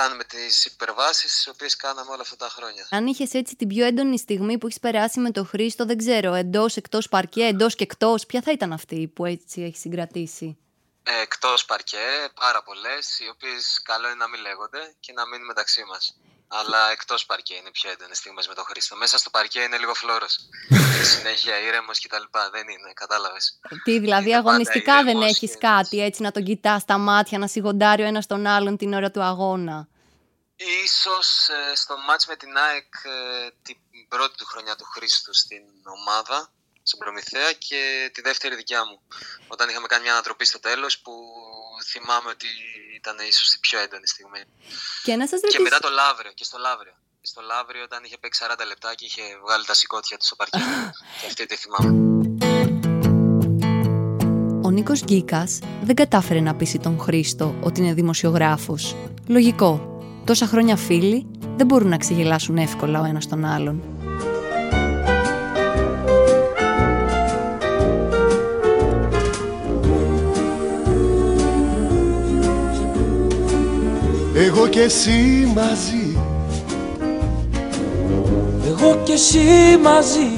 κάνουμε τις υπερβάσεις τις οποίες κάναμε όλα αυτά τα χρόνια. Αν είχες έτσι την πιο έντονη στιγμή που έχεις περάσει με τον Χρήστο, δεν ξέρω, εντός, εκτός παρκέ, εντός και εκτός, ποια θα ήταν αυτή που έτσι έχει συγκρατήσει; Ε, εκτός παρκέ, πάρα πολλές, οι οποίες καλό είναι να μην λέγονται και να μείνουν μεταξύ μας. Αλλά εκτός παρκέ είναι πιο έντονες στιγμές με τον Χρήστο. Μέσα στο παρκέ είναι λίγο φλόρος. συνέχεια ήρεμος κτλ. Δεν είναι, κατάλαβες. Τι, δηλαδή αγωνιστικά δεν έχεις κάτι έτσι να τον κοιτάς στα μάτια, να σιγοντάρει ο ένας τον άλλον την ώρα του αγώνα; Ίσως ε, στο μάτς με την ΑΕΚ ε, την πρώτη του χρονιά του Χρήστου στην ομάδα, στην Προμηθέα και τη δεύτερη δικιά μου. Όταν είχαμε κάνει μια ανατροπή στο τέλος που θυμάμαι ότι ήταν ίσως η πιο έντονη στιγμή. Και, να σας και μετά το Λαύριο, και στο Λαύριο. Στο Λαύριο όταν είχε παίξει 40 λεπτά και είχε βγάλει τα σηκώτια του στο παρκέ. και αυτή τη θυμάμαι. Ο Νίκος Γκίκας δεν κατάφερε να πείσει τον Χρήστο ότι είναι δημοσιογράφος. Λογικό. Τόσα χρόνια φίλοι δεν μπορούν να ξεγελάσουν εύκολα ο ένας τον άλλον. Εγώ και εσύ μαζί. Εγώ και εσύ μαζί.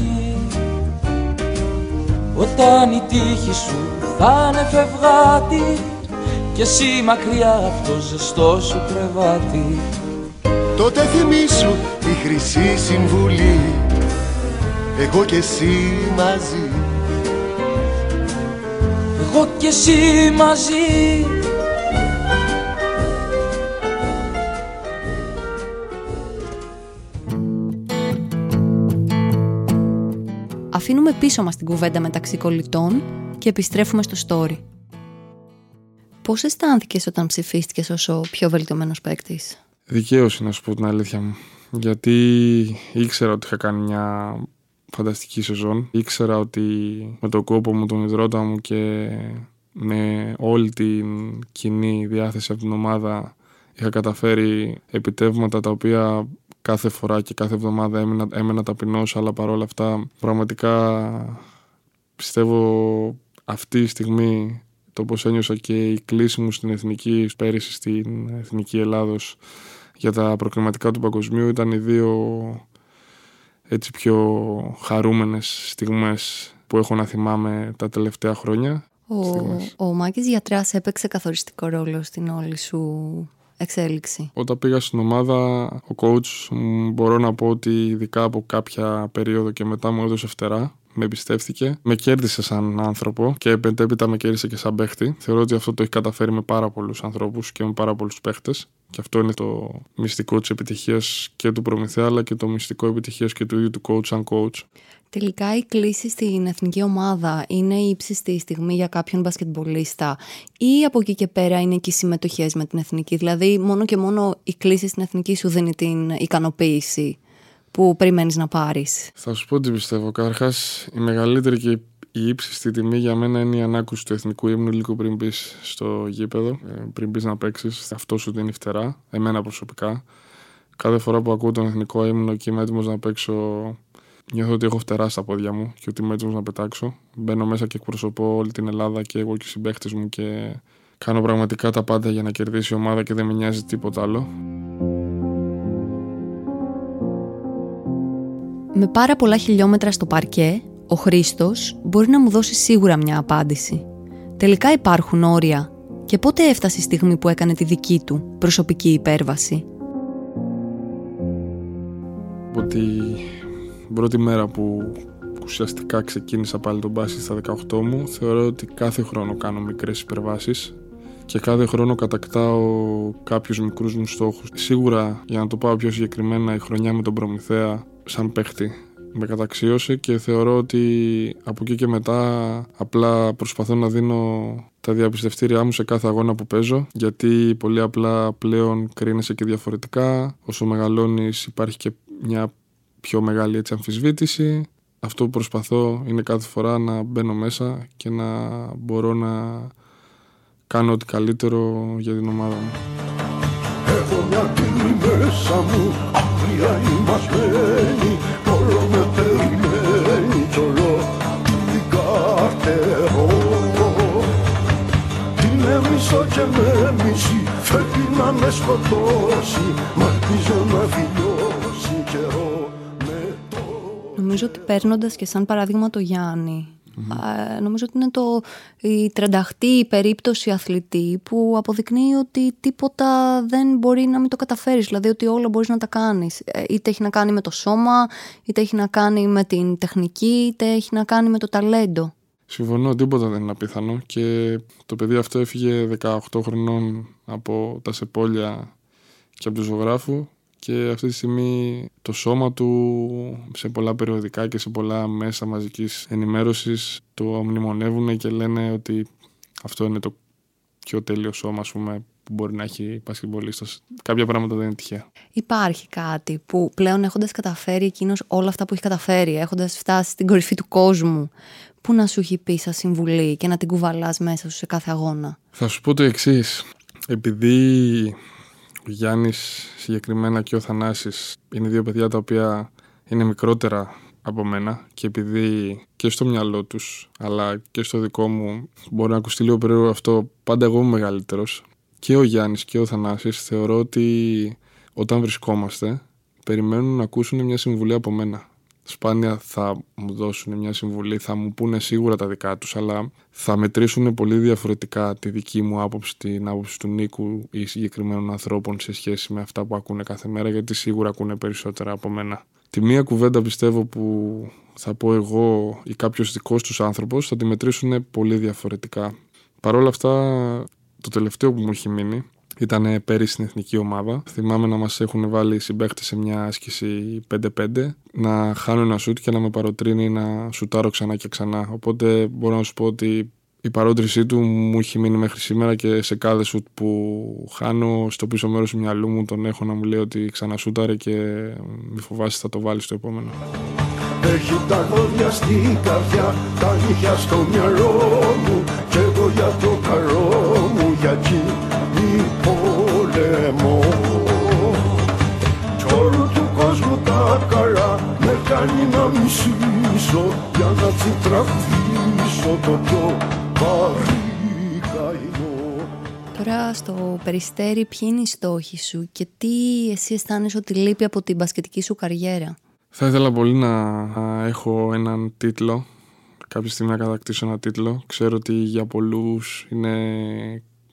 Όταν η τύχη σου θα είναι φευγάτη Και εσύ μακριά από το ζεστό σου κρεβάτι. Τότε θυμήσου τη χρυσή συμβουλή. Εγώ και εσύ μαζί. Εγώ και εσύ μαζί Αφήνουμε πίσω μας την κουβέντα μεταξύ κολλητών και επιστρέφουμε στο story. Πώς αισθάνθηκες όταν ψηφίστηκες ως ο πιο βελτιωμένος παίκτης; Δικαίωση να σου πω την αλήθεια μου. Γιατί ήξερα ότι είχα κάνει μια φανταστική σεζόν. Ήξερα ότι με τον κόπο μου, τον υδρότα μου και με όλη την κοινή διάθεση από την ομάδα είχα καταφέρει επιτεύγματα τα οποία κάθε φορά και κάθε εβδομάδα έμενα, έμενα ταπεινός αλλά παρόλα αυτά πραγματικά πιστεύω αυτή η στιγμή το πώς ένιωσα και η κλίση μου στην εθνική πέρυσι στην εθνική Ελλάδος για τα προκριματικά του παγκοσμίου ήταν οι δύο έτσι πιο χαρούμενες στιγμές που έχω να θυμάμαι τα τελευταία χρόνια. Ο, ο Μάκης Γιατράς έπαιξε καθοριστικό ρόλο στην όλη σου εξέλιξη. Όταν πήγα στην ομάδα, ο coach μπορώ να πω ότι ειδικά από κάποια περίοδο και μετά μου έδωσε φτερά. Με εμπιστεύτηκε, με κέρδισε σαν άνθρωπο και επεντέπειτα με κέρδισε και σαν παίχτη. Θεωρώ ότι αυτό το έχει καταφέρει με πάρα πολλούς ανθρώπους και με πάρα πολλούς παίχτες. Και αυτό είναι το μυστικό της επιτυχίας και του Προμηθέα, αλλά και το μυστικό επιτυχίας και του ίδιου του coach σαν coach. Τελικά η κλίση στην εθνική ομάδα είναι η ύψιστη στιγμή για κάποιον μπασκετμπολίστα ή από εκεί και πέρα είναι και οι συμμετοχές με την εθνική; Δηλαδή μόνο και μόνο η κλίση στην εθνική σου δίνει την ικανοποίηση που περιμένεις να πάρεις; Θα σου πω τι πιστεύω. Καταρχάς, η μεγαλύτερη και η ύψιστη τιμή για μένα είναι η ανάκουση του εθνικού ύμνου λίγο πριν μπεις στο γήπεδο, ε, πριν μπεις να παίξεις. Αυτό σου δίνει φτερά, εμένα προσωπικά. Κάθε φορά που ακούω τον εθνικό ύμνο και είμαι έτοιμος να παίξω Νιώθω ότι έχω φτερά στα πόδια μου και ότι είμαι έτοιμος να πετάξω. Μπαίνω μέσα και εκπροσωπώ όλη την Ελλάδα και εγώ και οι συμπαίχτε μου και κάνω πραγματικά τα πάντα για να κερδίσει η ομάδα και δεν με νοιάζει τίποτα άλλο. Με πάρα πολλά χιλιόμετρα στο παρκέ, ο Χρήστος μπορεί να μου δώσει σίγουρα μια απάντηση. Τελικά υπάρχουν όρια και πότε έφτασε η στιγμή που έκανε τη δική του προσωπική υπέρβαση; Ότι την πρώτη μέρα που, ουσιαστικά ξεκίνησα πάλι τον μπάσκετ στα 18 μου, θεωρώ ότι κάθε χρόνο κάνω μικρές υπερβάσεις και κάθε χρόνο κατακτάω κάποιους μικρούς μου στόχους. Σίγουρα, για να το πάω πιο συγκεκριμένα, η χρονιά με τον Προμηθέα σαν παίχτη με καταξίωσε και θεωρώ ότι από εκεί και μετά απλά προσπαθώ να δίνω τα διαπιστευτήριά μου σε κάθε αγώνα που παίζω γιατί πολύ απλά πλέον κρίνεσαι και διαφορετικά όσο μεγαλώνεις υπάρχει και μια πιο μεγάλη έτσι αμφισβήτηση αυτό που προσπαθώ είναι κάθε φορά να μπαίνω μέσα και να μπορώ να κάνω ό,τι καλύτερο για την ομάδα μου. Έχω μια μέσα μου, ημασμένη, όλο με περιμένει κι όλο την καρτερώ. Είναι μισό και με μισή, φεύγει να με σκοτώσει, μ' ελπίζω να φιλώσει καιρό με το... Νομίζω ότι παίρνοντας και σαν παράδειγμα το Γιάννη, νομίζω ότι είναι το, η τρενταχτή περίπτωση αθλητή που αποδεικνύει ότι τίποτα δεν μπορεί να μην το καταφέρεις, δηλαδή ότι όλα μπορείς να τα κάνεις. Ε, είτε έχει να κάνει με το σώμα, είτε έχει να κάνει με την τεχνική, είτε έχει να κάνει με το ταλέντο. Συμφωνώ, τίποτα δεν είναι απίθανο και το παιδί αυτό έφυγε 18 χρονών από τα Σεπόλια και από του ζωγράφου και αυτή τη στιγμή το σώμα του σε πολλά περιοδικά και σε πολλά μέσα μαζικής ενημέρωσης το μνημονεύουν και λένε ότι αυτό είναι το πιο τέλειο σώμα πούμε, που μπορεί να έχει πασχεμπολίστας. Κάποια πράγματα δεν είναι τυχαία. Υπάρχει κάτι που πλέον έχοντας καταφέρει εκείνος όλα αυτά που έχει καταφέρει, έχοντας φτάσει στην κορυφή του κόσμου, που να σου έχει πει σαν συμβουλή και να την κουβαλάς μέσα σου σε κάθε αγώνα; Θα σου πω το εξής. Επειδή ο Γιάννης συγκεκριμένα και ο Θανάσης είναι δύο παιδιά τα οποία είναι μικρότερα από μένα και επειδή και στο μυαλό τους αλλά και στο δικό μου μπορεί να ακουστεί λίγο περίεργο αυτό πάντα εγώ είμαι μεγαλύτερος. Και ο Γιάννης και ο Θανάσης θεωρώ ότι όταν βρισκόμαστε περιμένουν να ακούσουν μια συμβουλή από μένα σπάνια θα μου δώσουν μια συμβουλή, θα μου πούνε σίγουρα τα δικά τους, αλλά θα μετρήσουν πολύ διαφορετικά τη δική μου άποψη, την άποψη του Νίκου ή συγκεκριμένων ανθρώπων σε σχέση με αυτά που ακούνε κάθε μέρα, γιατί σίγουρα ακούνε περισσότερα από μένα. Τη μία κουβέντα πιστεύω που θα πω εγώ ή κάποιος δικός τους άνθρωπος θα τη μετρήσουν πολύ διαφορετικά. Παρ' όλα αυτά, το τελευταίο που μου έχει μείνει ήταν πέρυσι στην εθνική ομάδα. Θυμάμαι να μας έχουν βάλει συμπαίχτε σε μια άσκηση 5-5, να χάνω ένα σουτ και να με παροτρύνει να σουτάρω ξανά και ξανά. Οπότε μπορώ να σου πω ότι η παρότρινσή του μου έχει μείνει μέχρι σήμερα και σε κάθε σουτ που χάνω στο πίσω μέρος του μυαλού μου τον έχω να μου λέει ότι ξανασούταρε και μη φοβάσαι θα το βάλεις στο επόμενο. Έχει τα γόδια στην καρδιά, τα νύχια στο μυαλό μου και εγώ για το καρό μου για κοινή πόλεμο κι όλου του κόσμου τα καλά με κάνει να μισήσω για να τσιτραφίσω το πιο βαρύ καημό Τώρα στο Περιστέρι ποιοι είναι οι στόχοι σου και τι εσύ αισθάνεσαι ότι λείπει από την μπασκετική σου καριέρα; Θα ήθελα πολύ να έχω έναν τίτλο, κάποια στιγμή να κατακτήσω ένα τίτλο. Ξέρω ότι για πολλούς είναι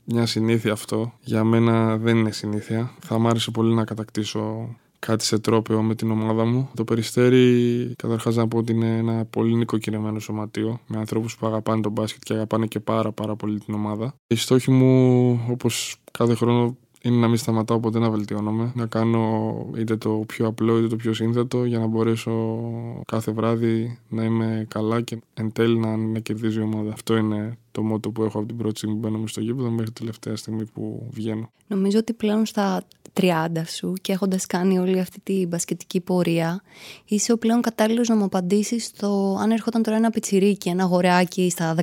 μια συνήθεια αυτό. Για μένα δεν είναι συνήθεια. Θα μ' άρεσε πολύ να κατακτήσω κάτι σε τρόπαιο με την ομάδα μου. Το Περιστέρι, καταρχάς να πω ότι είναι ένα πολύ νοικοκυρεμένο σωματείο με ανθρώπους που αγαπάνε τον μπάσκετ και αγαπάνε και πάρα πάρα πολύ την ομάδα. Οι στόχοι μου, όπως κάθε χρόνο είναι να μην σταματάω ποτέ να βελτιώνομαι, να κάνω είτε το πιο απλό είτε το πιο σύνθετο για να μπορέσω κάθε βράδυ να είμαι καλά και εν τέλει να, να κερδίζει η ομάδα. Αυτό είναι το μότο που έχω από την πρώτη στιγμή που μπαίνω στο γήπεδο μέχρι τη τελευταία στιγμή που βγαίνω. Νομίζω ότι πλέον στα 30 σου και έχοντας κάνει όλη αυτή την μπασκετική πορεία είσαι ο πλέον κατάλληλος να μου απαντήσεις στο αν έρχονταν τώρα ένα πιτσιρίκι, ένα αγοράκι στα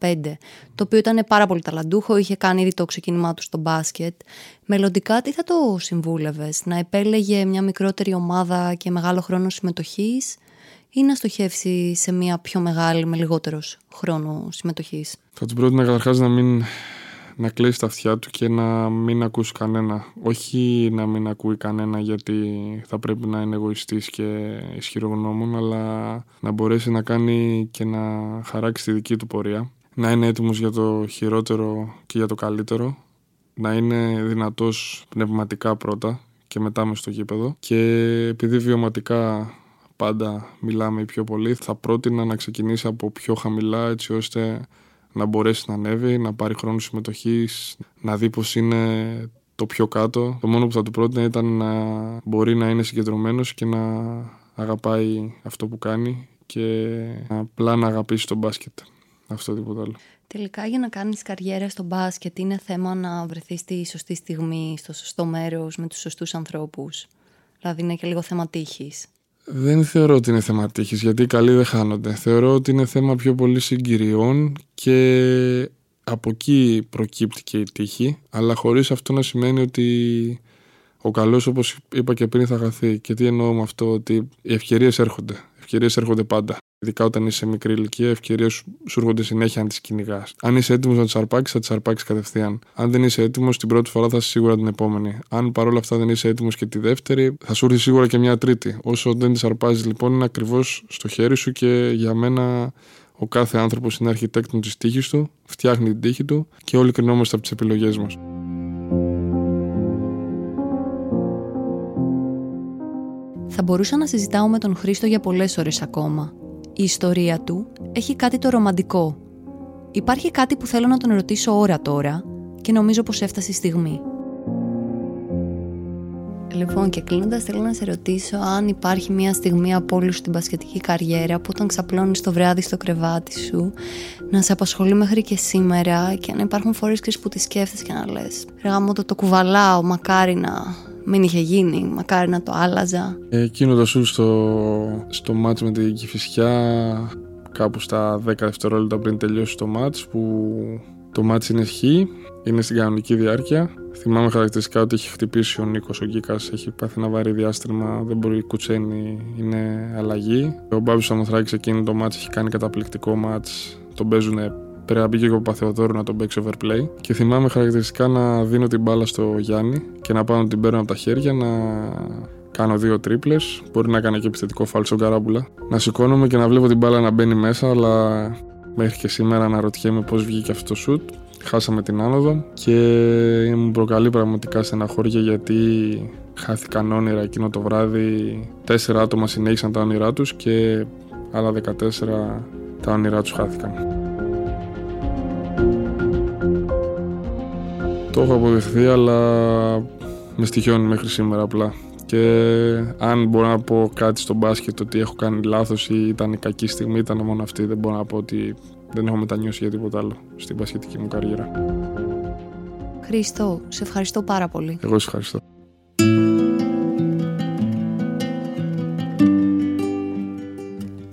14-15 το οποίο ήταν πάρα πολύ ταλαντούχο, είχε κάνει ήδη το ξεκίνημά του στο μπάσκετ μελλοντικά τι θα το συμβούλευες, να επέλεγε μια μικρότερη ομάδα και μεγάλο χρόνο συμμετοχής; Ή να στοχεύσει σε μια πιο μεγάλη με λιγότερος χρόνο συμμετοχής; Θα του πρότεινα καταρχάς να μην να κλείσει τα αυτιά του και να μην ακούσει κανένα. Όχι να μην ακούει κανένα γιατί θα πρέπει να είναι εγωιστής και ισχυρογνώμων, αλλά να μπορέσει να κάνει και να χαράξει τη δική του πορεία. Να είναι έτοιμος για το χειρότερο και για το καλύτερο. Να είναι δυνατός πνευματικά πρώτα και μετά μες στο γήπεδο. Και επειδή βιωματικά πάντα μιλάμε πιο πολύ. Θα πρότεινα να ξεκινήσει από πιο χαμηλά έτσι ώστε να μπορέσει να ανέβει, να πάρει χρόνο συμμετοχής, να δει πώς είναι το πιο κάτω. Το μόνο που θα του πρότεινα ήταν να μπορεί να είναι συγκεντρωμένος και να αγαπάει αυτό που κάνει και απλά να αγαπήσει τον μπάσκετ. Αυτό τίποτα άλλο. Τελικά για να κάνεις καριέρα στο μπάσκετ είναι θέμα να βρεθείς στη σωστή στιγμή, στο σωστό μέρος, με τους σωστούς ανθρώπους. Δηλαδή είναι και λίγο θέμα τύχης. Δεν θεωρώ ότι είναι θέμα τύχης, γιατί οι καλοί δεν χάνονται. Θεωρώ ότι είναι θέμα πιο πολύ συγκυριών και από εκεί προκύπτει και η τύχη, αλλά χωρίς αυτό να σημαίνει ότι ο καλός όπως είπα και πριν θα χαθεί. Και τι εννοώ με αυτό, ότι οι ευκαιρίες έρχονται. Ευκαιρίες έρχονται πάντα. Ειδικά όταν είσαι σε μικρή ηλικία, ευκαιρίες σου έρχονται συνέχεια αν τις κυνηγάς. Αν είσαι έτοιμος να τις αρπάξεις, θα τις αρπάξεις κατευθείαν. Αν δεν είσαι έτοιμος, την πρώτη φορά θα είσαι σίγουρα την επόμενη. Αν παρόλα αυτά δεν είσαι έτοιμος και τη δεύτερη, θα σου έρθει σίγουρα και μια τρίτη. Όσο δεν τις αρπάζεις, λοιπόν, είναι ακριβώς στο χέρι σου και για μένα ο κάθε άνθρωπος είναι αρχιτέκτον της τύχης του, φτιάχνει την τύχη του και όλοι κρινόμαστε από τις επιλογές μας. Θα μπορούσα να συζητάω με τον Χρήστο για πολλές ώρες ακόμα. Η ιστορία του έχει κάτι το ρομαντικό. Υπάρχει κάτι που θέλω να τον ρωτήσω ώρα τώρα και νομίζω πως έφτασε η στιγμή. Λοιπόν, και κλείνοντας, θέλω να σε ρωτήσω αν υπάρχει μια στιγμή από όλου στην πασχετική καριέρα που όταν ξαπλώνεις το βράδυ στο κρεβάτι σου να σε απασχολεί μέχρι και σήμερα και να υπάρχουν φορές που τη σκέφτεσαι και να λες: Ρεγάμο το, το κουβαλάω, μακάρι να μην είχε γίνει, μακάρι να το άλλαζα. Εκείνο το σου στο, στο μάτς με την Κηφισιά κάπου στα 10 δευτερόλεπτα πριν τελειώσει το μάτς που το μάτς είναι χ, είναι στην κανονική διάρκεια. Θυμάμαι χαρακτηριστικά ότι έχει χτυπήσει ο Νίκος ο Γκίκας, έχει πάθει ένα βαρύ διάστημα, δεν μπορεί κουτσένει, είναι αλλαγή. Ο Μπάμπης Σαμοθράκης εκείνη το μάτς έχει κάνει καταπληκτικό μάτς, τον παίζουν Πρέπει να μπήκε και ο Παπαθεοδόρου να τον παίξει overplay. Και θυμάμαι χαρακτηριστικά να δίνω την μπάλα στο Γιάννη και να πάω να την παίρνω από τα χέρια, να κάνω δύο τρίπλες. Μπορεί να κάνει και επιθετικό φάλ στον καράμπουλα. Να σηκώνομαι και να βλέπω την μπάλα να μπαίνει μέσα, αλλά μέχρι και σήμερα να ρωτιέμαι πώς βγήκε αυτό το σουτ. Χάσαμε την άνοδο και μου προκαλεί πραγματικά στεναχώρια γιατί χάθηκαν όνειρα εκείνο το βράδυ. Τέσσερα άτομα συνέχισαν τα όνειρά τους και άλλα 14 τα όνειρά τους χάθηκαν. Το έχω αποδεχθεί, αλλά με στοιχειώνει μέχρι σήμερα απλά. Και αν μπορώ να πω κάτι στο μπάσκετ ότι έχω κάνει λάθος ή ήταν η κακή στιγμή, ήταν μόνο αυτή. Δεν μπορώ να πω ότι δεν έχω μετανιώσει για τίποτα άλλο στην μπασκετική μου καριέρα. Χρήστο, σε ευχαριστώ πάρα πολύ. Εγώ σε ευχαριστώ.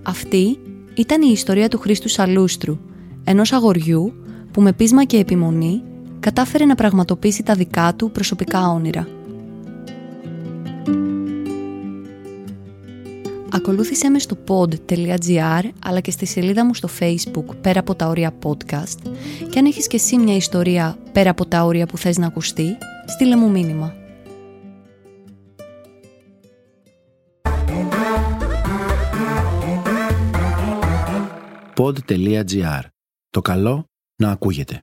Αυτή ήταν η ιστορία του Χρήστου Σαλούστρου, ενός αγοριού που με πείσμα και επιμονή κατάφερε να πραγματοποιήσει τα δικά του προσωπικά όνειρα. Ακολούθησέ με στο pod.gr αλλά και στη σελίδα μου στο facebook πέρα από τα όρια podcast και αν έχεις και εσύ μια ιστορία πέρα από τα όρια που θες να ακουστεί, στείλε μου μήνυμα. pod.gr. Το καλό να ακούγεται.